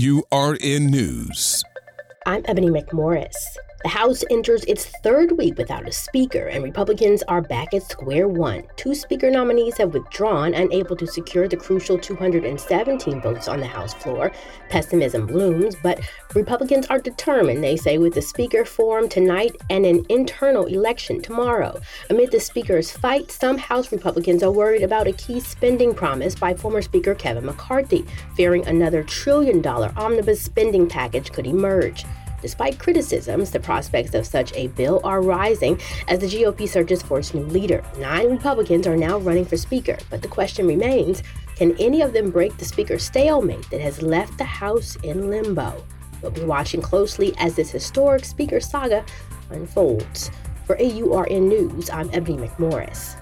AURN News. I'm Ebony McMorris. The House enters its third week without a speaker, and Republicans are back at square one. Two speaker nominees have withdrawn, unable to secure the crucial 217 votes on the House floor. Pessimism blooms, but Republicans are determined, they say, with the speaker forum tonight and an internal election tomorrow. Amid the speaker's fight, some House Republicans are worried about a key spending promise by former Speaker Kevin McCarthy, fearing another trillion dollar omnibus spending package could emerge. Despite criticisms, the prospects of such a bill are rising as the GOP searches for its new leader. Nine Republicans are now running for Speaker, but the question remains can any of them break the Speaker's stalemate that has left the House in limbo? We'll be watching closely as this historic Speaker saga unfolds. For AURN News, I'm Ebony McMorris.